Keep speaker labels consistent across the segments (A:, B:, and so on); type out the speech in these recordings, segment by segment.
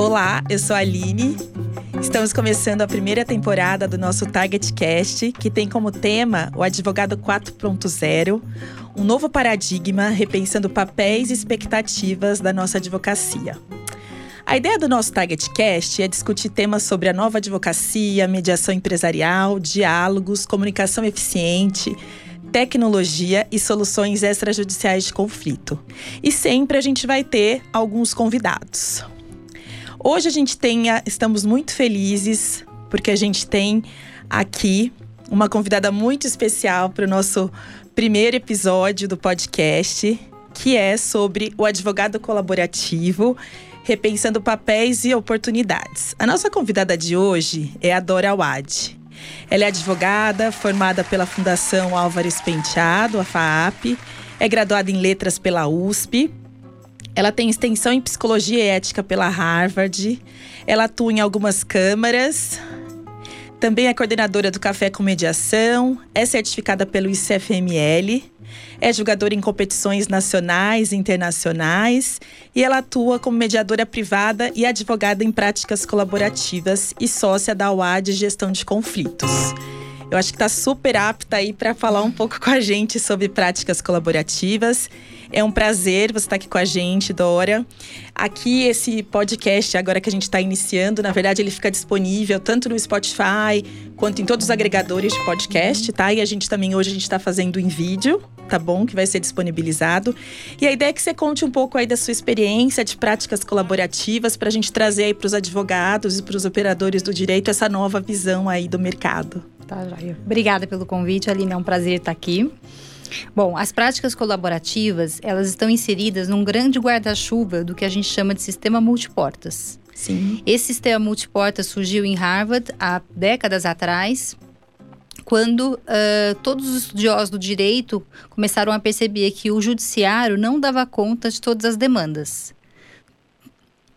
A: Olá, eu sou a Aline. Estamos começando a primeira temporada do nosso Target Cast, que tem como tema o Advogado 4.0, um novo paradigma repensando papéis e expectativas da nossa advocacia. A ideia do nosso Target Cast é discutir temas sobre a nova advocacia, mediação empresarial, diálogos, comunicação eficiente, tecnologia e soluções extrajudiciais de conflito. E sempre a gente vai ter alguns convidados. Hoje a gente tem, estamos muito felizes porque a gente tem aqui uma convidada muito especial para o nosso primeiro episódio do podcast, que é sobre o advogado colaborativo, repensando papéis e oportunidades. A nossa convidada de hoje é a Dora Wad. Ela é advogada, formada pela Fundação Álvares Penteado, a FAAP, é graduada em letras pela USP, ela tem extensão em psicologia e ética pela Harvard. Ela atua em algumas câmaras. Também é coordenadora do Café com Mediação, é certificada pelo ICFML, é jogadora em competições nacionais e internacionais e ela atua como mediadora privada e advogada em práticas colaborativas e sócia da UAD Gestão de Conflitos. Eu acho que está super apta aí para falar um pouco com a gente sobre práticas colaborativas é um prazer você estar aqui com a gente, Dora. Aqui, esse podcast, agora que a gente está iniciando, na verdade, ele fica disponível tanto no Spotify quanto em todos os agregadores de podcast, tá? E a gente também, hoje, a gente está fazendo em vídeo, tá bom? Que vai ser disponibilizado. E a ideia é que você conte um pouco aí da sua experiência de práticas colaborativas para a gente trazer aí para os advogados e para os operadores do direito essa nova visão aí do mercado.
B: Tá, Jair. Obrigada pelo convite, Aline. É um prazer estar aqui. Bom, as práticas colaborativas, elas estão inseridas num grande guarda-chuva do que a gente chama de sistema multiportas.
A: Sim.
B: Esse sistema multiportas surgiu em Harvard há décadas atrás, quando uh, todos os estudiosos do direito começaram a perceber que o judiciário não dava conta de todas as demandas.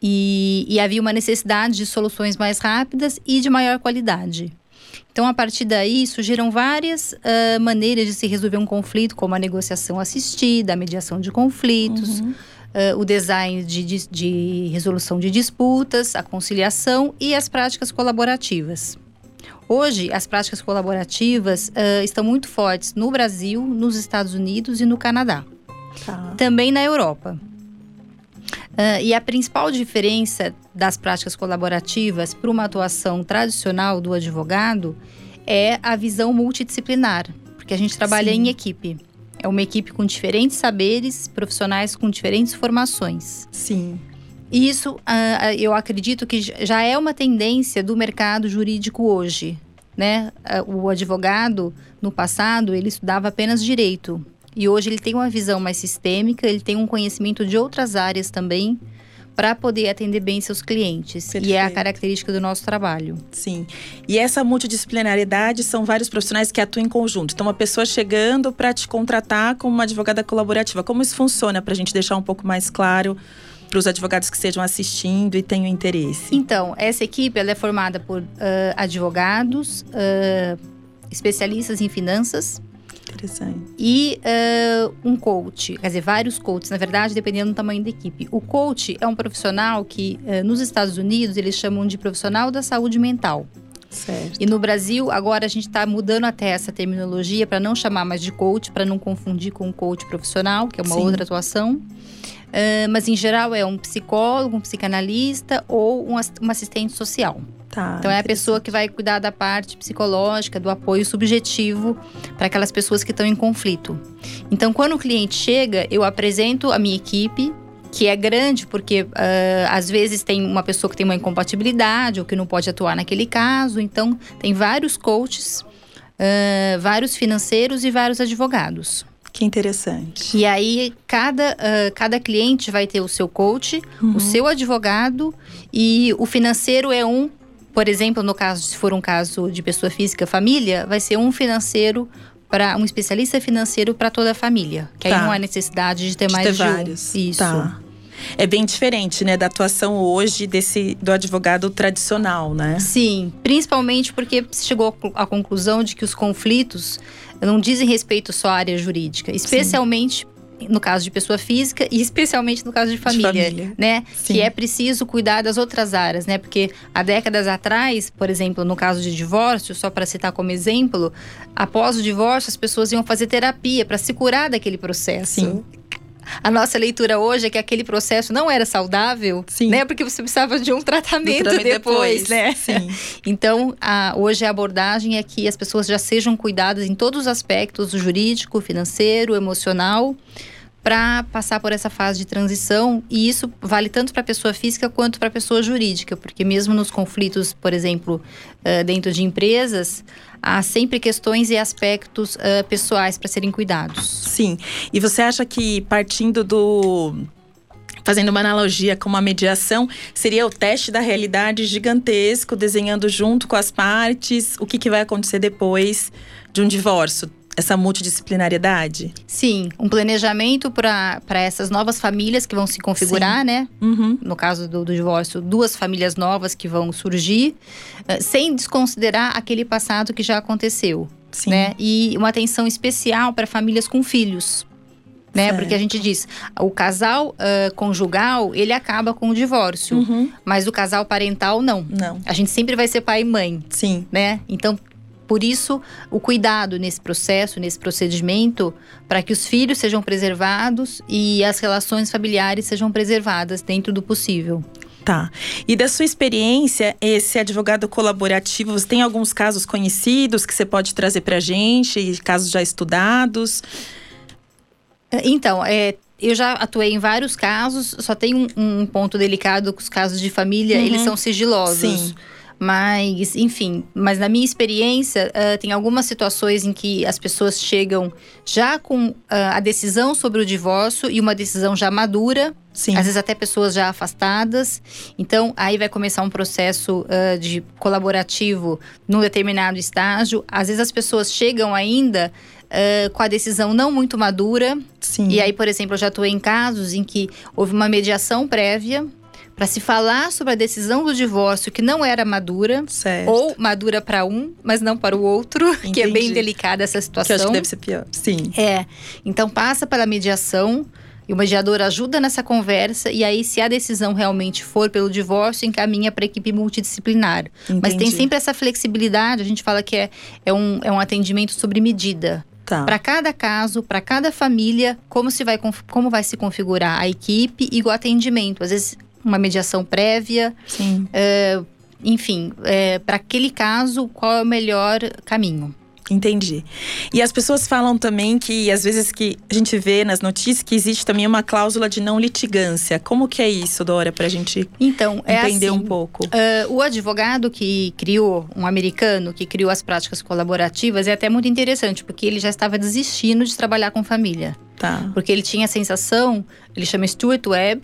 B: E, e havia uma necessidade de soluções mais rápidas e de maior qualidade. Então, a partir daí, surgiram várias uh, maneiras de se resolver um conflito, como a negociação assistida, a mediação de conflitos, uhum. uh, o design de, de, de resolução de disputas, a conciliação e as práticas colaborativas. Hoje, as práticas colaborativas uh, estão muito fortes no Brasil, nos Estados Unidos e no Canadá. Tá. Também na Europa. Uh, e a principal diferença das práticas colaborativas para uma atuação tradicional do advogado é a visão multidisciplinar, porque a gente trabalha Sim. em equipe. É uma equipe com diferentes saberes, profissionais com diferentes formações.
A: Sim.
B: E isso, uh, eu acredito que já é uma tendência do mercado jurídico hoje. Né? Uh, o advogado, no passado, ele estudava apenas direito. E hoje ele tem uma visão mais sistêmica, ele tem um conhecimento de outras áreas também para poder atender bem seus clientes. Perfeito. E é a característica do nosso trabalho.
A: Sim. E essa multidisciplinaridade são vários profissionais que atuam em conjunto. Então, uma pessoa chegando para te contratar como uma advogada colaborativa. Como isso funciona para a gente deixar um pouco mais claro para os advogados que estejam assistindo e tenham interesse?
B: Então, essa equipe ela é formada por uh, advogados, uh, especialistas em finanças,
A: Interessante.
B: E uh, um coach, quer dizer, vários coaches, na verdade, dependendo do tamanho da equipe. O coach é um profissional que, uh, nos Estados Unidos, eles chamam de profissional da saúde mental.
A: Certo.
B: E no Brasil, agora a gente está mudando até essa terminologia para não chamar mais de coach, para não confundir com coach profissional, que é uma Sim. outra atuação. Uh, mas em geral é um psicólogo, um psicanalista ou um, um assistente social.
A: Tá,
B: então é a pessoa que vai cuidar da parte psicológica, do apoio subjetivo para aquelas pessoas que estão em conflito. Então, quando o cliente chega, eu apresento a minha equipe, que é grande, porque uh, às vezes tem uma pessoa que tem uma incompatibilidade ou que não pode atuar naquele caso. Então, tem vários coaches, uh, vários financeiros e vários advogados.
A: Que interessante.
B: E aí, cada, uh, cada cliente vai ter o seu coach, uhum. o seu advogado, e o financeiro é um por exemplo, no caso, se for um caso de pessoa física, família, vai ser um financeiro para um especialista financeiro para toda a família. Que tá. aí não há necessidade de ter de mais ter
A: de vários.
B: Um. Isso.
A: Tá. É bem diferente, né, da atuação hoje desse do advogado tradicional, né?
B: Sim, principalmente porque chegou à conclusão de que os conflitos não dizem respeito só à área jurídica, especialmente Sim no caso de pessoa física e especialmente no caso de família, de família. né? Sim. Que é preciso cuidar das outras áreas, né? Porque há décadas atrás, por exemplo, no caso de divórcio, só para citar como exemplo, após o divórcio as pessoas iam fazer terapia para se curar daquele processo. Sim a nossa leitura hoje é que aquele processo não era saudável, Sim. né? Porque você precisava de um tratamento, tratamento depois, depois, né? Sim. Então, a, hoje a abordagem é que as pessoas já sejam cuidadas em todos os aspectos, jurídico, financeiro, emocional, para passar por essa fase de transição. E isso vale tanto para a pessoa física quanto para a pessoa jurídica, porque mesmo nos conflitos, por exemplo, uh, dentro de empresas, há sempre questões e aspectos uh, pessoais para serem cuidados.
A: Sim. E você acha que partindo do fazendo uma analogia com uma mediação, seria o teste da realidade gigantesco, desenhando junto com as partes o que, que vai acontecer depois de um divórcio essa multidisciplinariedade?
B: Sim, um planejamento para essas novas famílias que vão se configurar, Sim. né? Uhum. No caso do, do, divórcio, duas famílias novas que vão surgir, uh, sem desconsiderar aquele passado que já aconteceu. Sim. Né? E uma atenção especial para famílias com filhos. Né? Porque a gente diz, o casal uh, conjugal, ele acaba com o divórcio. Uhum. Mas o casal parental, não.
A: Não.
B: A gente sempre vai ser pai e mãe.
A: Sim.
B: Né? Então, por isso, o cuidado nesse processo, nesse procedimento, para que os filhos sejam preservados e as relações familiares sejam preservadas dentro do possível.
A: Tá. E da sua experiência, esse advogado colaborativo, você tem alguns casos conhecidos que você pode trazer para a gente, casos já estudados?
B: Então, é, eu já atuei em vários casos, só tem um, um ponto delicado com os casos de família, uhum. eles são sigilosos. Sim. Mas, enfim, mas na minha experiência, uh, tem algumas situações em que as pessoas chegam já com uh, a decisão sobre o divórcio e uma decisão já madura. Sim. Às vezes até pessoas já afastadas. Então, aí vai começar um processo uh, de colaborativo num determinado estágio. Às vezes as pessoas chegam ainda Uh, com a decisão não muito madura. Sim. E aí, por exemplo, eu já atuei em casos em que houve uma mediação prévia para se falar sobre a decisão do divórcio que não era madura, certo. ou madura para um, mas não para o outro, Entendi. que é bem delicada essa situação. Que
A: eu acho que deve ser pior. Sim.
B: É. Então passa pela mediação. E o mediador ajuda nessa conversa, e aí, se a decisão realmente for pelo divórcio, encaminha para a equipe multidisciplinar. Entendi. Mas tem sempre essa flexibilidade, a gente fala que é, é, um, é um atendimento sobre medida. Tá. Para cada caso, para cada família, como, se vai, como vai se configurar a equipe e o atendimento. Às vezes uma mediação prévia. Sim. É, enfim, é, para aquele caso, qual é o melhor caminho?
A: Entendi. E as pessoas falam também que, às vezes, que a gente vê nas notícias que existe também uma cláusula de não litigância. Como que é isso, Dora, para a gente então, é entender assim, um pouco?
B: Uh, o advogado que criou, um americano que criou as práticas colaborativas, é até muito interessante, porque ele já estava desistindo de trabalhar com família. Tá. Porque ele tinha a sensação, ele chama Stuart Webb,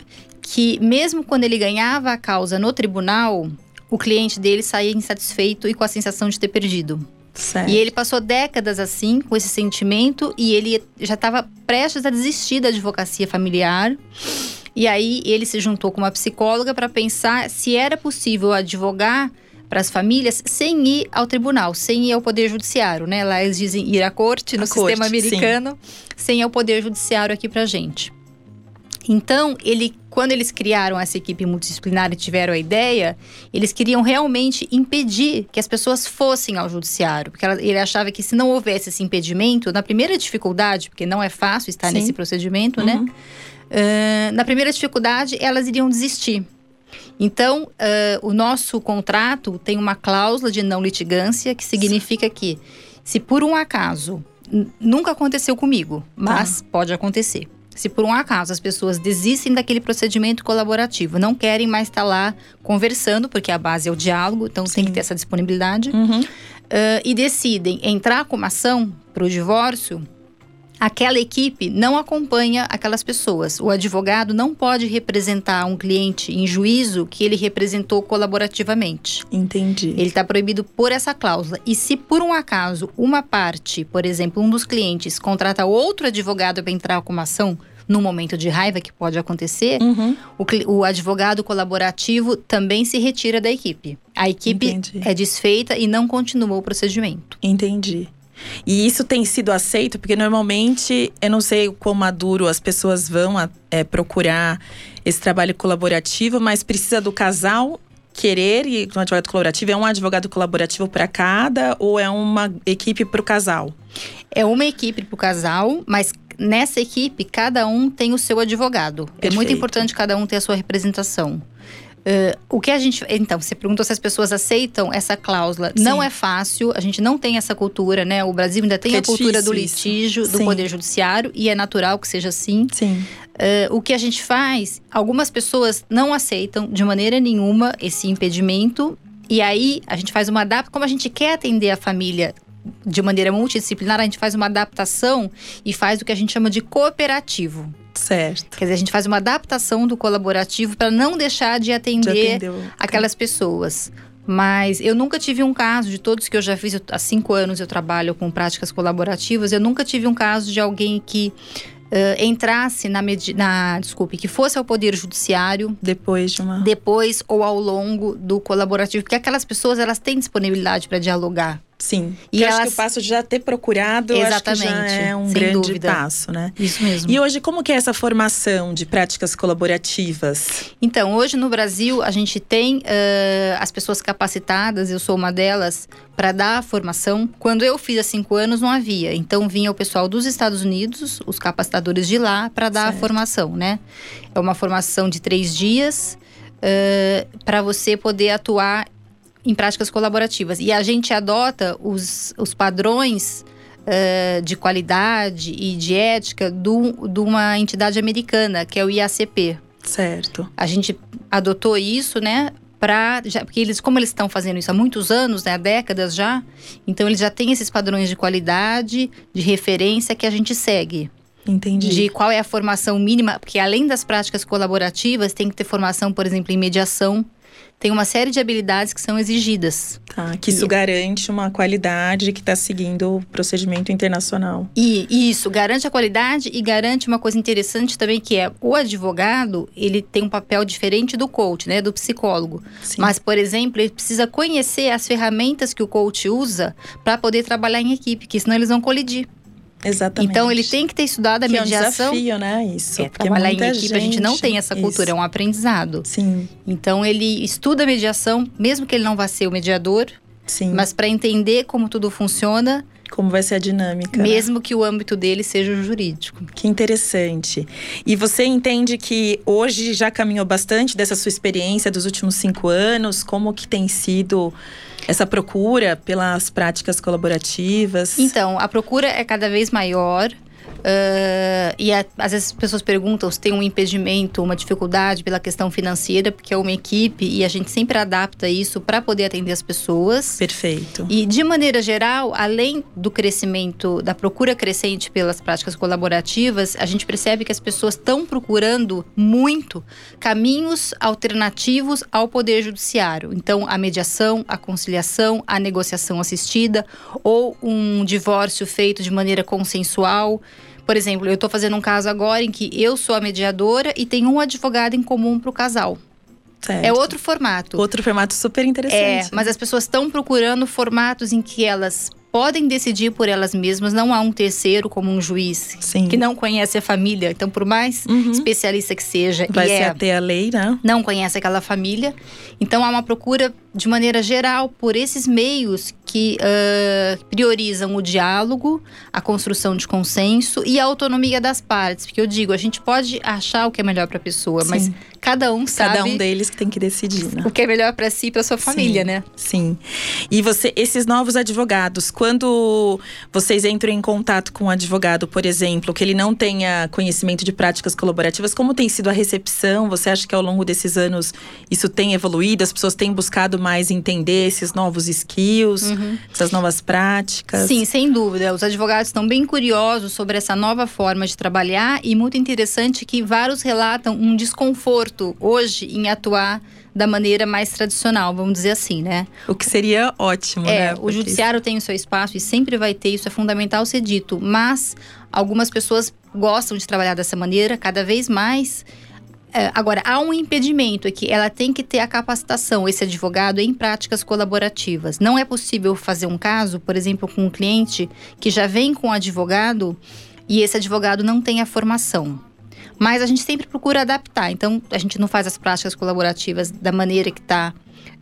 B: que mesmo quando ele ganhava a causa no tribunal, o cliente dele saía insatisfeito e com a sensação de ter perdido. Certo. E ele passou décadas assim, com esse sentimento, e ele já estava prestes a desistir da advocacia familiar. E aí ele se juntou com uma psicóloga para pensar se era possível advogar para as famílias sem ir ao tribunal, sem ir ao poder judiciário, né? Lá eles dizem ir à corte no a sistema corte, americano, sim. sem ir ao poder judiciário aqui para gente. Então, ele, quando eles criaram essa equipe multidisciplinar e tiveram a ideia, eles queriam realmente impedir que as pessoas fossem ao judiciário, porque ele achava que se não houvesse esse impedimento, na primeira dificuldade, porque não é fácil estar Sim. nesse procedimento, né? uhum. né? Uh, na primeira dificuldade, elas iriam desistir. Então, uh, o nosso contrato tem uma cláusula de não litigância, que significa que, se por um acaso, nunca aconteceu comigo, mas tá. pode acontecer se por um acaso as pessoas desistem daquele procedimento colaborativo, não querem mais estar lá conversando, porque a base é o diálogo, então Sim. tem que ter essa disponibilidade, uhum. uh, e decidem entrar com uma ação para o divórcio, aquela equipe não acompanha aquelas pessoas. O advogado não pode representar um cliente em juízo que ele representou colaborativamente.
A: Entendi.
B: Ele está proibido por essa cláusula. E se por um acaso uma parte, por exemplo, um dos clientes, contrata outro advogado para entrar com uma ação num momento de raiva que pode acontecer, uhum. o, o, advogado colaborativo também se retira da equipe. A equipe Entendi. é desfeita e não continua o procedimento.
A: Entendi. E isso tem sido aceito, porque normalmente, eu não sei quão maduro as pessoas vão é, procurar esse trabalho colaborativo, mas precisa do casal querer ir um advogado colaborativo? É um advogado colaborativo para cada ou é uma equipe para o casal?
B: É uma equipe para o casal, mas nessa equipe cada um tem o seu advogado. Perfeito. É muito importante cada um ter a sua representação. Uh, o que a gente. Então, você perguntou se as pessoas aceitam essa cláusula. Sim. Não é fácil, a gente não tem essa cultura, né? O Brasil ainda tem que a cultura do litígio, do Poder Judiciário, e é natural que seja assim.
A: Sim.
B: Uh, o que a gente faz, algumas pessoas não aceitam de maneira nenhuma esse impedimento. E aí a gente faz uma adaptação, como a gente quer atender a família de maneira multidisciplinar, a gente faz uma adaptação e faz o que a gente chama de cooperativo.
A: Certo.
B: Quer dizer, a gente faz uma adaptação do colaborativo para não deixar de atender, de atender aquelas pessoas. Mas eu nunca tive um caso, de todos que eu já fiz, há cinco anos eu trabalho com práticas colaborativas, eu nunca tive um caso de alguém que Uh, entrasse na, na desculpe que fosse ao poder judiciário
A: depois de uma
B: depois ou ao longo do colaborativo porque aquelas pessoas elas têm disponibilidade para dialogar
A: Sim. E elas... acho que o passo de já ter procurado Exatamente, já é um grande dúvida. passo, né?
B: Isso mesmo.
A: E hoje, como que é essa formação de práticas colaborativas?
B: Então, hoje no Brasil, a gente tem uh, as pessoas capacitadas, eu sou uma delas, para dar a formação. Quando eu fiz há cinco anos, não havia. Então, vinha o pessoal dos Estados Unidos, os capacitadores de lá, para dar certo. a formação, né? É uma formação de três dias. Uh, para você poder atuar em práticas colaborativas. E a gente adota os, os padrões uh, de qualidade e de ética do, de uma entidade americana, que é o IACP.
A: Certo.
B: A gente adotou isso, né? Pra, já, porque eles, como eles estão fazendo isso há muitos anos, né, há décadas já, então eles já têm esses padrões de qualidade, de referência que a gente segue.
A: Entendi.
B: De qual é a formação mínima, porque além das práticas colaborativas, tem que ter formação, por exemplo, em mediação, tem uma série de habilidades que são exigidas.
A: Tá, que isso e, garante uma qualidade que está seguindo o procedimento internacional.
B: E isso garante a qualidade e garante uma coisa interessante também que é o advogado ele tem um papel diferente do coach, né, do psicólogo. Sim. Mas por exemplo ele precisa conhecer as ferramentas que o coach usa para poder trabalhar em equipe, que senão eles vão colidir.
A: Exatamente.
B: Então ele tem que ter estudado a
A: que
B: mediação.
A: É um desafio, né? Isso.
B: É, trabalhar em equipe gente... a gente não tem essa cultura, Isso. é um aprendizado.
A: Sim.
B: Então ele estuda a mediação, mesmo que ele não vá ser o mediador.
A: Sim.
B: Mas para entender como tudo funciona,
A: como vai ser a dinâmica.
B: Né? Mesmo né? que o âmbito dele seja o jurídico.
A: Que interessante. E você entende que hoje já caminhou bastante dessa sua experiência dos últimos cinco anos? Como que tem sido essa procura pelas práticas colaborativas?
B: Então, a procura é cada vez maior. Uh, e a, às vezes as pessoas perguntam se tem um impedimento, uma dificuldade pela questão financeira, porque é uma equipe e a gente sempre adapta isso para poder atender as pessoas.
A: Perfeito.
B: E de maneira geral, além do crescimento, da procura crescente pelas práticas colaborativas, a gente percebe que as pessoas estão procurando muito caminhos alternativos ao poder judiciário. Então, a mediação, a conciliação, a negociação assistida ou um divórcio feito de maneira consensual. Por exemplo, eu estou fazendo um caso agora em que eu sou a mediadora e tem um advogado em comum para o casal.
A: Certo.
B: É outro formato.
A: Outro formato super interessante.
B: É, mas as pessoas estão procurando formatos em que elas podem decidir por elas mesmas, não há um terceiro como um juiz
A: Sim.
B: que não conhece a família. Então, por mais uhum. especialista que seja,
A: vai ser
B: é,
A: até a lei, né?
B: Não conhece aquela família. Então, há uma procura de maneira geral por esses meios que uh, priorizam o diálogo, a construção de consenso e a autonomia das partes. Porque eu digo, a gente pode achar o que é melhor para a pessoa, Sim. mas cada um sabe.
A: Cada um deles que tem que decidir, né?
B: O que é melhor para si e para sua família,
A: Sim.
B: né?
A: Sim. E você, esses novos advogados, quando vocês entram em contato com um advogado, por exemplo, que ele não tenha conhecimento de práticas colaborativas, como tem sido a recepção? Você acha que ao longo desses anos isso tem evoluído? As pessoas têm buscado mais entender esses novos skills, uhum. essas novas práticas?
B: Sim, sem dúvida. Os advogados estão bem curiosos sobre essa nova forma de trabalhar e muito interessante que vários relatam um desconforto hoje em atuar da maneira mais tradicional, vamos dizer assim, né?
A: O que seria ótimo,
B: é,
A: né?
B: O judiciário tem o seu espaço e sempre vai ter, isso é fundamental ser dito. Mas algumas pessoas gostam de trabalhar dessa maneira, cada vez mais agora, há um impedimento é que ela tem que ter a capacitação, esse advogado, em práticas colaborativas. Não é possível fazer um caso, por exemplo, com um cliente que já vem com um advogado e esse advogado não tem a formação. Mas a gente sempre procura adaptar. Então, a gente não faz as práticas colaborativas da maneira que está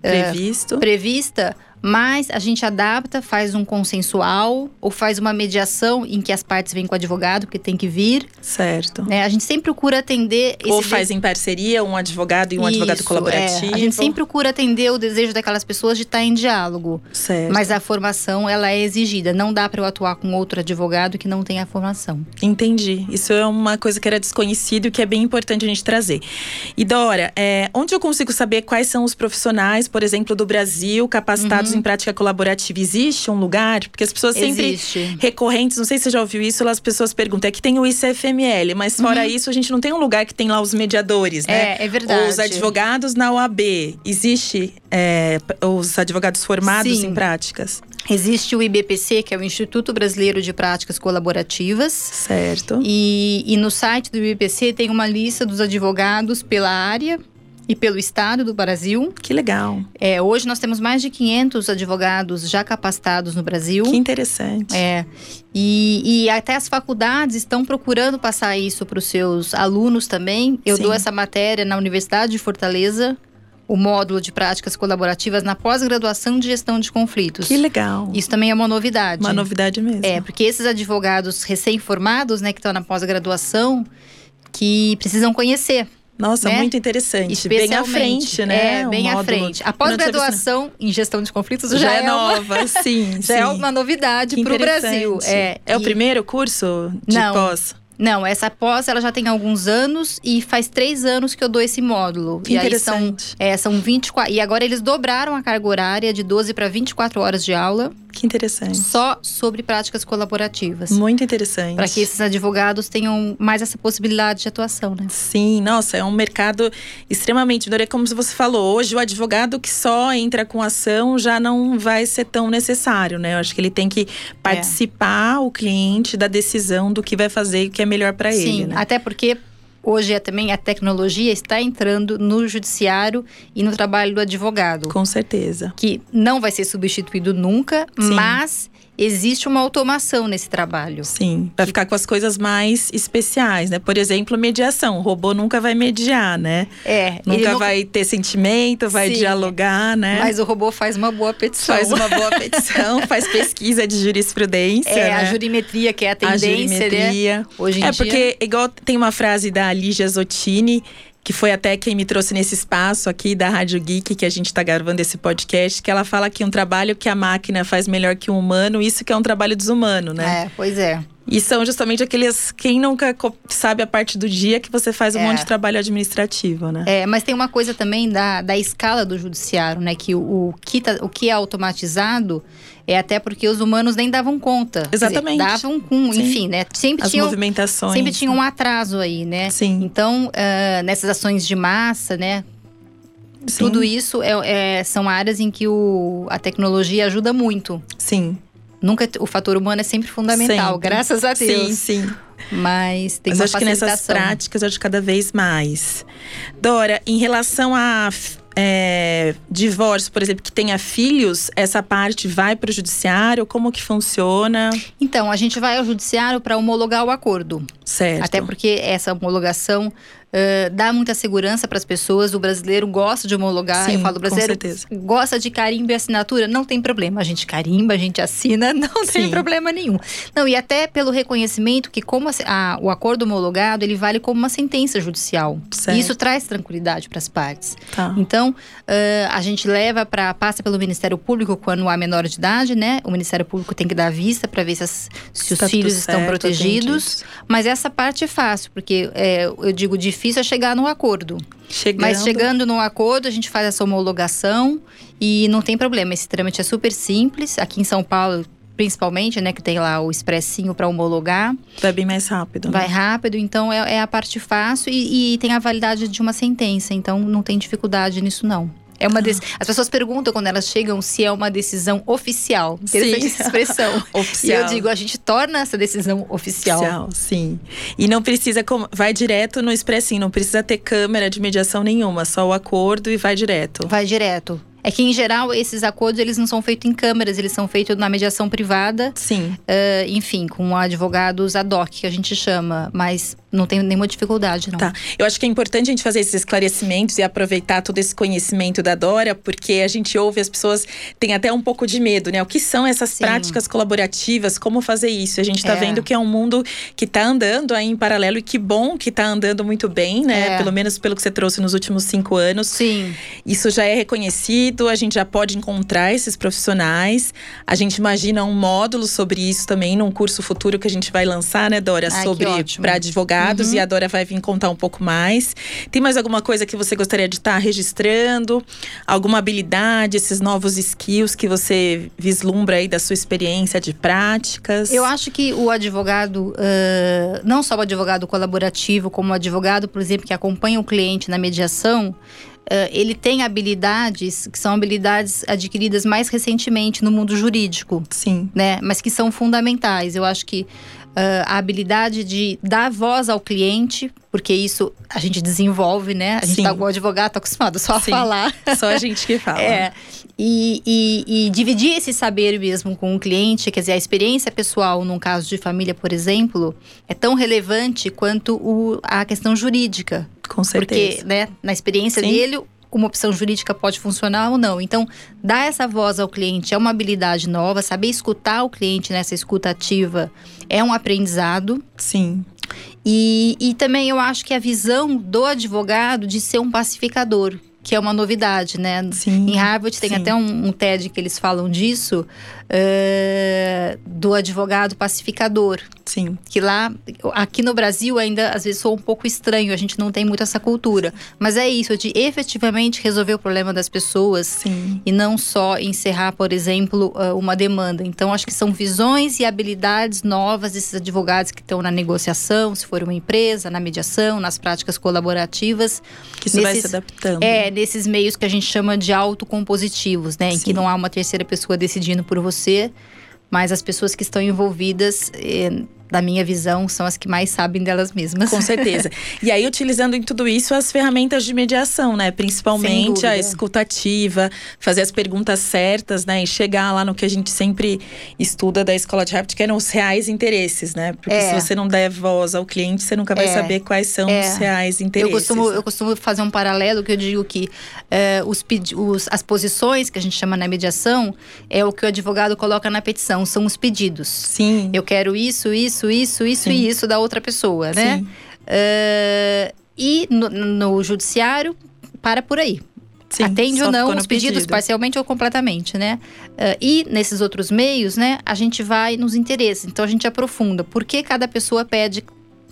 A: previsto.
B: Uh, prevista, mas a gente adapta, faz um consensual ou faz uma mediação em que as partes vêm com o advogado, porque tem que vir.
A: Certo.
B: Né? A gente sempre procura atender.
A: ou faz em parceria um advogado e um Isso, advogado colaborativo.
B: É. A gente sempre procura atender o desejo daquelas pessoas de estar em diálogo.
A: Certo.
B: Mas a formação, ela é exigida. Não dá para eu atuar com outro advogado que não tenha a formação.
A: Entendi. Isso é uma coisa que era desconhecido e que é bem importante a gente trazer. E Dora, é, onde eu consigo saber quais são os profissionais, por exemplo, do Brasil capacitados em prática colaborativa, existe um lugar? Porque as pessoas sempre
B: existe.
A: recorrentes, não sei se você já ouviu isso, as pessoas perguntam, é que tem o ICFML, mas fora uhum. isso a gente não tem um lugar que tem lá os mediadores,
B: né? É, é verdade.
A: Ou os advogados na OAB. Existe é, os advogados formados
B: Sim.
A: em práticas?
B: Existe o IBPC, que é o Instituto Brasileiro de Práticas Colaborativas.
A: Certo.
B: E, e no site do IBPC tem uma lista dos advogados pela área e pelo Estado do Brasil.
A: Que legal.
B: É, hoje nós temos mais de 500 advogados já capacitados no Brasil.
A: Que interessante.
B: É, e, e até as faculdades estão procurando passar isso para os seus alunos também. Eu Sim. dou essa matéria na Universidade de Fortaleza, o módulo de práticas colaborativas na pós-graduação de gestão de conflitos.
A: Que legal.
B: Isso também é uma novidade.
A: Uma novidade mesmo.
B: É, porque esses advogados recém-formados, né, que estão na pós-graduação, que precisam conhecer
A: nossa,
B: né?
A: muito interessante. Bem à frente, né?
B: É, bem à frente. A pós-graduação em gestão de conflitos já,
A: já
B: é,
A: nova,
B: uma...
A: sim.
B: já
A: sim.
B: é uma novidade para o Brasil.
A: É, é
B: e...
A: o primeiro curso de
B: Não.
A: pós?
B: Não, essa pós ela já tem alguns anos e faz três anos que eu dou esse módulo.
A: Que
B: e
A: interessante.
B: Aí são, é, são 24. E agora eles dobraram a carga horária de 12 para 24 horas de aula.
A: Que interessante.
B: Só sobre práticas colaborativas.
A: Muito interessante.
B: Para que esses advogados tenham mais essa possibilidade de atuação, né?
A: Sim, nossa, é um mercado extremamente. É como você falou, hoje o advogado que só entra com ação já não vai ser tão necessário, né? Eu acho que ele tem que participar, é. o cliente, da decisão do que vai fazer e o que é melhor para ele.
B: Sim,
A: né?
B: até porque hoje é também a tecnologia está entrando no judiciário e no trabalho do advogado.
A: Com certeza.
B: Que não vai ser substituído nunca,
A: Sim.
B: mas existe uma automação nesse trabalho.
A: Sim, vai ficar com as coisas mais especiais, né? Por exemplo, mediação. O robô nunca vai mediar, né?
B: É.
A: Nunca
B: não...
A: vai ter sentimento, vai
B: Sim,
A: dialogar, né?
B: Mas o robô faz uma boa petição.
A: Faz uma boa petição, faz pesquisa de jurisprudência.
B: É,
A: né?
B: a jurimetria que é a tendência,
A: a jurimetria.
B: né? Hoje em
A: é,
B: dia.
A: porque, igual tem uma frase da Lígia Zottini que foi até quem me trouxe nesse espaço aqui da Rádio Geek, que a gente está gravando esse podcast, que ela fala que um trabalho que a máquina faz melhor que um humano, isso que é um trabalho desumano, né?
B: É, pois é.
A: E são justamente aqueles. Quem nunca sabe a parte do dia que você faz um
B: É.
A: monte de trabalho administrativo, né?
B: É, mas tem uma coisa também da, da escala do judiciário, né? Que o, o que tá- o que é automatizado é até porque os humanos nem davam conta. Quer dizer,
A: Exatamente.
B: davam com,
A: Sim.
B: enfim, né? Sempre
A: As
B: tinha,
A: movimentações.
B: sempre tinha um atraso aí, né?
A: Sim.
B: Então, ah, nessas ações de massa, né?
A: Sim.
B: Tudo isso é, é- são áreas em que o, a tecnologia ajuda muito.
A: Sim.
B: Nunca o fator humano é sempre fundamental,
A: Sempre.
B: graças a Deus.
A: Sim, sim.
B: Mas tem
A: Mas
B: uma
A: acho que nessas práticas, acho que cada vez mais. Dora, em relação a é, divórcio, por exemplo, que tenha filhos, essa parte vai para o judiciário? Como que funciona?
B: Então, a gente vai ao judiciário para homologar o acordo.
A: Certo.
B: Até porque essa homologação ãh, dá muita segurança para as pessoas. O brasileiro gosta de homologar.
A: Sim,
B: Eu falo, o
A: com
B: brasileiro
A: certeza.
B: gosta de carimbo e assinatura. Não tem problema. A gente carimba, a gente assina, não tem
A: Sim.
B: problema nenhum. Não, e até pelo reconhecimento que como a a- o acordo homologado, ele vale como uma sentença judicial.
A: Certo.
B: E isso traz tranquilidade para as partes.
A: Tá.
B: Então, ãh, a gente leva para passa pelo Ministério Público quando há menor de idade, né? O Ministério Público tem que dar vista para ver se, as- se os
A: Tá
B: filhos estão
A: certo,
B: protegidos. Mas essa parte é fácil, porque é, eu digo difícil é chegar no acordo.
A: Chegando.
B: Mas chegando no acordo, a gente faz essa homologação e não tem problema. Esse trâmite é super simples. Aqui em São Paulo, principalmente, né, que tem lá o expressinho para homologar,
A: Vai bem mais rápido. né?
B: vai rápido. Então é, é a parte fácil e, e tem a validade de uma sentença. Então não tem dificuldade nisso não. É uma des... As pessoas perguntam quando elas chegam se é uma decisão oficial. Interessante sim. essa expressão. oficial. E eu digo, a gente torna essa decisão oficial. Oficial,
A: sim. E não precisa, vai direto no expressinho, não precisa ter câmera de mediação nenhuma, só o acordo e vai direto.
B: Vai direto. É que, em geral, esses acordos eles não são feitos em câmaras, eles são feitos na mediação privada.
A: Sim.
B: Uh, enfim, com advogados ad hoc, que a gente chama. Mas não tem nenhuma dificuldade, não.
A: Tá. Eu acho que é importante a gente fazer esses esclarecimentos e aproveitar todo esse conhecimento da Dora, porque a gente ouve as pessoas têm até um pouco de medo, né? O que são essas Sim. práticas colaborativas? Como fazer isso? A gente está é. vendo que é um mundo que está andando aí em paralelo e que bom que está andando muito bem, né? É. Pelo menos pelo que você trouxe nos últimos cinco anos.
B: Sim.
A: Isso já é reconhecido, a gente já pode encontrar esses profissionais. A gente imagina um módulo sobre isso também num curso futuro que a gente vai lançar, né, Dora? Ai, sobre para advogados uhum. e a Dora vai vir contar um pouco mais. Tem mais alguma coisa que você gostaria de estar tá registrando? Alguma habilidade, esses novos skills que você vislumbra aí da sua experiência de práticas?
B: Eu acho que o advogado, uh, não só o advogado colaborativo, como o advogado, por exemplo, que acompanha o cliente na mediação, ele tem habilidades que são habilidades adquiridas mais recentemente no mundo jurídico.
A: Sim.
B: Né? Mas que são fundamentais. Eu acho que a habilidade de dar voz ao cliente, porque isso a gente desenvolve, né? A gente tá, o advogado tá acostumado só a Sim. falar.
A: Só a gente que fala.
B: É. E, e, e, dividir esse saber mesmo com o cliente, quer dizer, a experiência pessoal num caso de família, por exemplo, é tão relevante quanto o, a questão jurídica.
A: Com certeza.
B: Porque, né, na experiência Sim. dele, uma opção jurídica pode funcionar ou não. Então, dar essa voz ao cliente é uma habilidade nova, saber escutar o cliente nessa escuta ativa é um aprendizado.
A: Sim.
B: E, e também eu acho que a visão do advogado de ser um pacificador, que é uma novidade, né?
A: Sim,
B: em Harvard tem sim. até um, um, TED que eles falam disso, uh, do advogado pacificador.
A: Sim.
B: Que lá, aqui no Brasil ainda às vezes sou um pouco estranho, a gente não tem muito essa cultura. Mas é isso, de efetivamente resolver o problema das pessoas
A: Sim.
B: e não só encerrar, por exemplo, uma demanda. Então acho que são visões e habilidades novas desses advogados que estão na negociação, se for uma empresa, na mediação, nas práticas colaborativas.
A: Que isso nesses, vai se adaptando.
B: É, nesses meios que a gente chama de autocompositivos, né? Sim. Em que não há uma terceira pessoa decidindo por você, mas as pessoas que estão envolvidas eh, da minha visão, são as que mais sabem delas mesmas.
A: Com certeza. e aí, utilizando em tudo isso as ferramentas de mediação, né? Principalmente a escutativa, fazer as perguntas certas, né? E chegar lá no que a gente sempre estuda da escola de Harvard, que eram os reais interesses, né? Porque é. se você não der voz ao cliente, você nunca vai é. saber quais são é. os reais interesses.
B: Eu costumo, eu costumo fazer um paralelo que eu digo que eh, os, os, as posições que a gente chama na mediação é o que o advogado coloca na petição, são os pedidos.
A: Sim.
B: Eu quero isso, isso isso, isso, isso Sim. e isso da outra pessoa, né? Uh, e no, no, judiciário, para por aí. Sim, Atende ou não os pedidos, pedido. parcialmente ou completamente, né? Uh, e nesses outros meios, né, a gente vai nos interesses. Então a gente aprofunda. Por que cada pessoa pede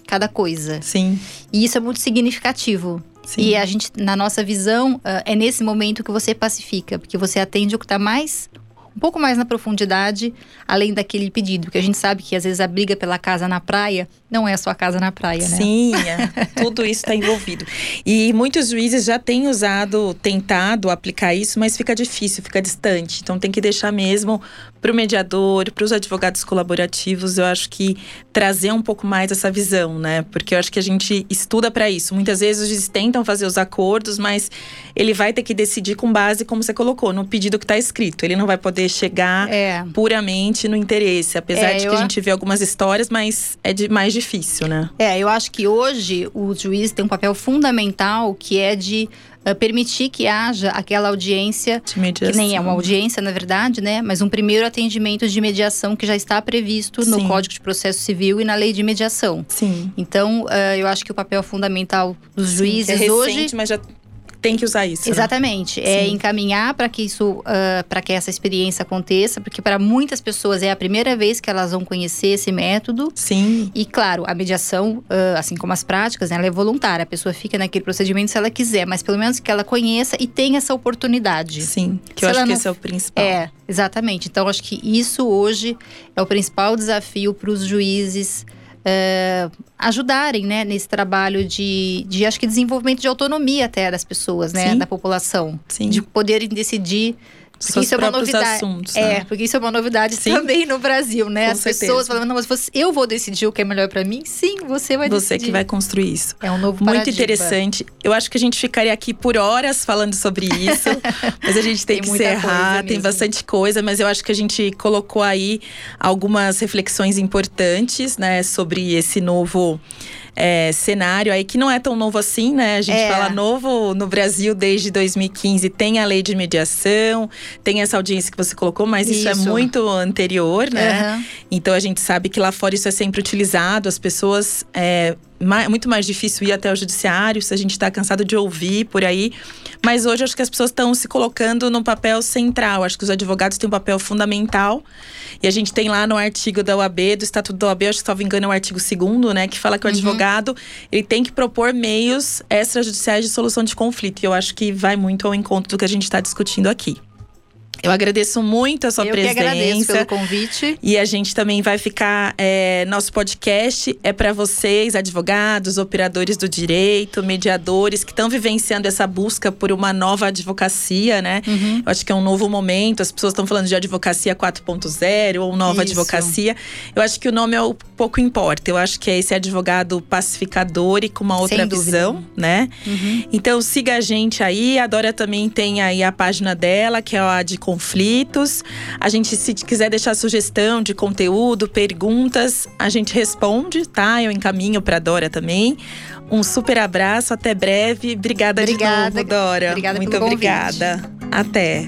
B: cada coisa?
A: Sim.
B: E isso é muito significativo. Sim. E a gente, na nossa visão, uh, é nesse momento que você pacifica, porque você atende o que está mais um pouco mais na profundidade, além daquele pedido, que a gente sabe que às vezes a briga pela casa na praia não é só a casa na praia, né?
A: Sim, é. tudo isso está envolvido. E muitos juízes já têm usado, tentado aplicar isso, mas fica difícil, fica distante. Então tem que deixar mesmo para o mediador, para os advogados colaborativos, eu acho que trazer um pouco mais essa visão, né? Porque eu acho que a gente estuda para isso. Muitas vezes os juízes tentam fazer os acordos, mas ele vai ter que decidir com base, como você colocou, no pedido que está escrito. Ele não vai poder chegar é. puramente no interesse, apesar é, de que a gente vê algumas histórias, mas é de mais difícil, né?
B: É, eu acho que hoje o juiz tem um papel fundamental que é de uh, permitir que haja aquela audiência, que nem é uma audiência, na verdade, né? Mas um primeiro atendimento de mediação que já está previsto Sim. no Código de Processo Civil e na Lei de Mediação.
A: Sim.
B: Então, uh, eu acho que o papel fundamental dos Sim, juízes é
A: recente,
B: hoje.
A: Mas já tem que usar isso.
B: Né? Exatamente.
A: Né?
B: É encaminhar para que isso, uh, para que essa experiência aconteça, porque para muitas pessoas é a primeira vez que elas vão conhecer esse método.
A: Sim.
B: E claro, a mediação, uh, assim como as práticas, né, ela é voluntária. A pessoa fica naquele procedimento se ela quiser, mas pelo menos que ela conheça e tenha essa oportunidade.
A: Sim. Que se eu acho que não... esse é o principal.
B: É, exatamente. Então acho que isso hoje é o principal desafio para os juízes uh, ajudarem, né, nesse trabalho de, de, acho que desenvolvimento de autonomia até das pessoas, né,
A: Sim.
B: da população,
A: Sim.
B: de poderem decidir porque
A: Seus
B: isso é uma novidade.
A: assuntos,
B: é,
A: né?
B: porque isso é uma novidade
A: Sim.
B: também no Brasil, né?
A: Com
B: As
A: certeza.
B: pessoas falando, não, mas você, eu vou decidir o que é melhor para mim. Sim, você vai
A: Você
B: decidir.
A: que vai construir isso.
B: É um novo
A: Muito
B: paradigma.
A: interessante. Eu acho que a gente ficaria aqui por horas falando sobre isso, mas a gente tem,
B: Tem
A: que encerrar, tem bastante coisa, mas eu acho que a gente colocou aí algumas reflexões importantes, né, sobre esse novo é, cenário aí, que não é tão novo assim, né? A gente
B: É.
A: fala novo no Brasil desde 2015, tem a lei de mediação, tem essa audiência que você colocou, mas isso, é
B: Isso.
A: muito anterior, né?
B: Aham.
A: Então a gente sabe que lá fora isso é sempre utilizado, as pessoas. É ma- muito mais difícil ir até o judiciário, se a gente está cansado de ouvir por aí. Mas hoje acho que as pessoas estão se colocando no papel central. Acho que os advogados têm um papel fundamental. E a gente tem lá no artigo da OAB, do Estatuto da OAB, acho que, se não me engano, é o artigo 2 né? Que fala que o advogado ele tem que propor meios extrajudiciais de solução de conflito. E eu acho que vai muito ao encontro do que a gente está discutindo aqui. Eu agradeço muito a sua
B: eu
A: presença.
B: agradeço pelo convite.
A: E a gente também vai ficar. é, nosso podcast é para vocês, advogados, operadores do direito, mediadores que estão vivenciando essa busca por uma nova advocacia, né?
B: Uhum.
A: Eu acho que é um novo momento. As pessoas estão falando de advocacia 4.0 ou nova
B: Isso.
A: advocacia. Eu acho que o nome é o pouco importa. Eu acho que é esse advogado pacificador e com uma outra visão, né?
B: Uhum.
A: Então siga a gente aí. A Dora também tem aí a página dela, que é a de conflitos. A gente, se quiser deixar sugestão de conteúdo, perguntas, a gente responde, tá? Eu encaminho pra Dora também. Um super abraço, até breve. Obrigada,
B: Obrigada.
A: de novo, Dora.
B: Obrigada
A: Muito
B: pelo convite.
A: obrigada. Até.